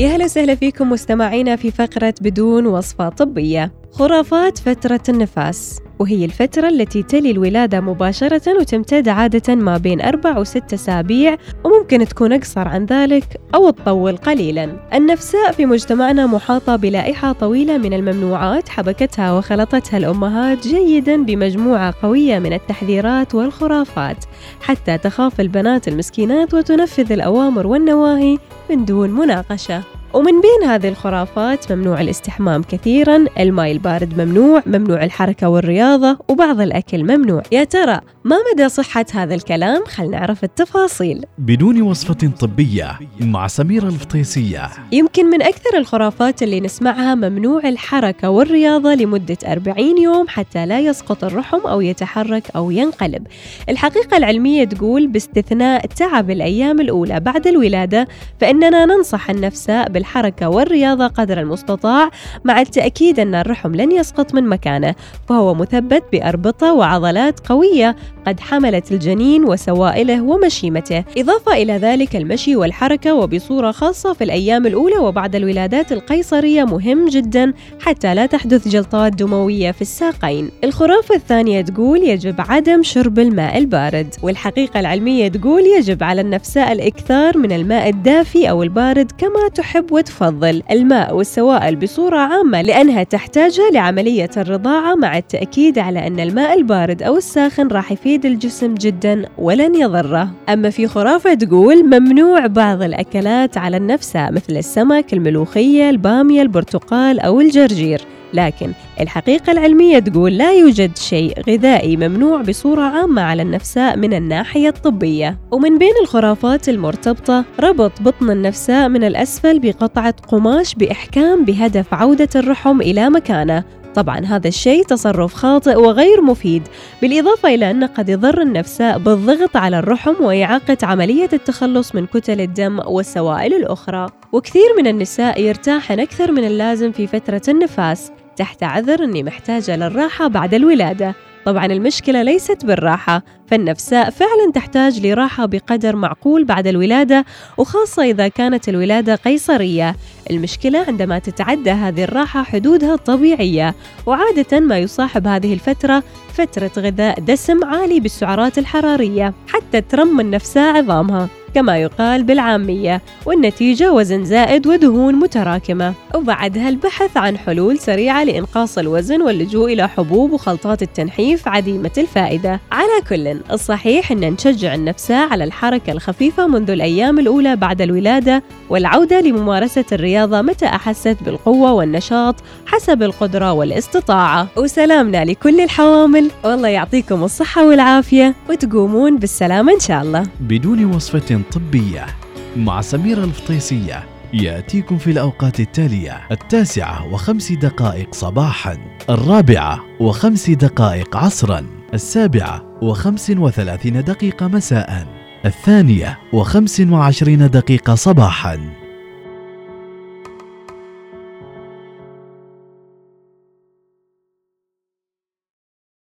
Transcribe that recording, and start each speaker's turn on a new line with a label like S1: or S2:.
S1: يا هلا وسهلا فيكم مستمعينا في فقرة بدون وصفة طبية خرافات فترة النفاس. وهي الفترة التي تلي الولادة مباشرة وتمتد عادة ما بين أربع وست أسابيع وممكن تكون أقصر عن ذلك أو تطول قليلا. النفساء في مجتمعنا محاطة بلائحة طويلة من الممنوعات حبكتها وخلطتها الأمهات جيدا بمجموعة قوية من التحذيرات والخرافات حتى تخاف البنات المسكينات وتنفذ الأوامر والنواهي من دون مناقشة. ومن بين هذه الخرافات ممنوع الاستحمام كثيرا الماء البارد ممنوع ممنوع الحركة والرياضة وبعض الأكل ممنوع. يا ترى ما مدى صحة هذا الكلام؟ خل نعرف التفاصيل.
S2: بدون وصفة طبية مع سميرة الفطيسية.
S1: يمكن من أكثر الخرافات اللي نسمعها ممنوع الحركة والرياضة لمدة 40 يوم حتى لا يسقط الرحم أو يتحرك أو ينقلب. الحقيقة العلمية تقول باستثناء تعب الأيام الأولى بعد الولادة فإننا ننصح النفساء بالحركة والرياضة قدر المستطاع مع التأكيد أن الرحم لن يسقط من مكانه فهو مثبت بأربطة وعضلات قوية قد حملت الجنين وسوائله ومشيمته. إضافة إلى ذلك المشي والحركة وبصورة خاصة في الأيام الأولى وبعد الولادات القيصرية مهم جدا حتى لا تحدث جلطات دموية في الساقين. الخرافة الثانية تقول يجب عدم شرب الماء البارد والحقيقة العلمية تقول يجب على النفساء الإكثار من الماء الدافي أو البارد كما تحب وتفضل الماء والسوائل بصورة عامة لأنها تحتاجها لعملية الرضاعة مع التأكيد على أن الماء البارد أو الساخن راح يفيد الجسم جدا ولن يضره. أما في خرافة تقول ممنوع بعض الأكلات على النفساء مثل السمك الملوخية البامية البرتقال أو الجرجير. لكن الحقيقة العلمية تقول لا يوجد شيء غذائي ممنوع بصورة عامة على النفساء من الناحية الطبية. ومن بين الخرافات المرتبطة ربط بطن النفساء من الأسفل بقطعة قماش بإحكام بهدف عودة الرحم إلى مكانه. طبعا هذا الشيء تصرف خاطئ وغير مفيد بالإضافة إلى أنه قد يضر النفساء بالضغط على الرحم وإعاقة عملية التخلص من كتل الدم والسوائل الأخرى. وكثير من النساء يرتاحن أكثر من اللازم في فترة النفاس. تحت عذر أني محتاجة للراحة بعد الولادة. طبعا المشكلة ليست بالراحة فالنفساء فعلا تحتاج لراحة بقدر معقول بعد الولادة وخاصة إذا كانت الولادة قيصرية. المشكلة عندما تتعدى هذه الراحة حدودها الطبيعية وعادة ما يصاحب هذه الفترة فترة غذاء دسم عالي بالسعرات الحرارية حتى ترمى النفساء عظامها. كما يقال بالعامية والنتيجة وزن زائد ودهون متراكمة. وبعدها البحث عن حلول سريعة لإنقاص الوزن واللجوء إلى حبوب وخلطات التنحيف عديمة الفائدة. على كل الصحيح أن نشجع النفساء على الحركة الخفيفة منذ الأيام الأولى بعد الولادة والعودة لممارسة الرياضة متى أحست بالقوة والنشاط حسب القدرة والاستطاعة. وسلامنا لكل الحوامل. والله يعطيكم الصحة والعافية وتقومون بالسلامة إن شاء الله.
S2: بدون وصفة طبية. مع سميرة الفطيسية يأتيكم في الأوقات التالية التاسعة وخمس دقائق صباحا الرابعة وخمس دقائق عصرا السابعة وخمس وثلاثين دقيقة مساء الثانية وخمس وعشرين دقيقة صباحا.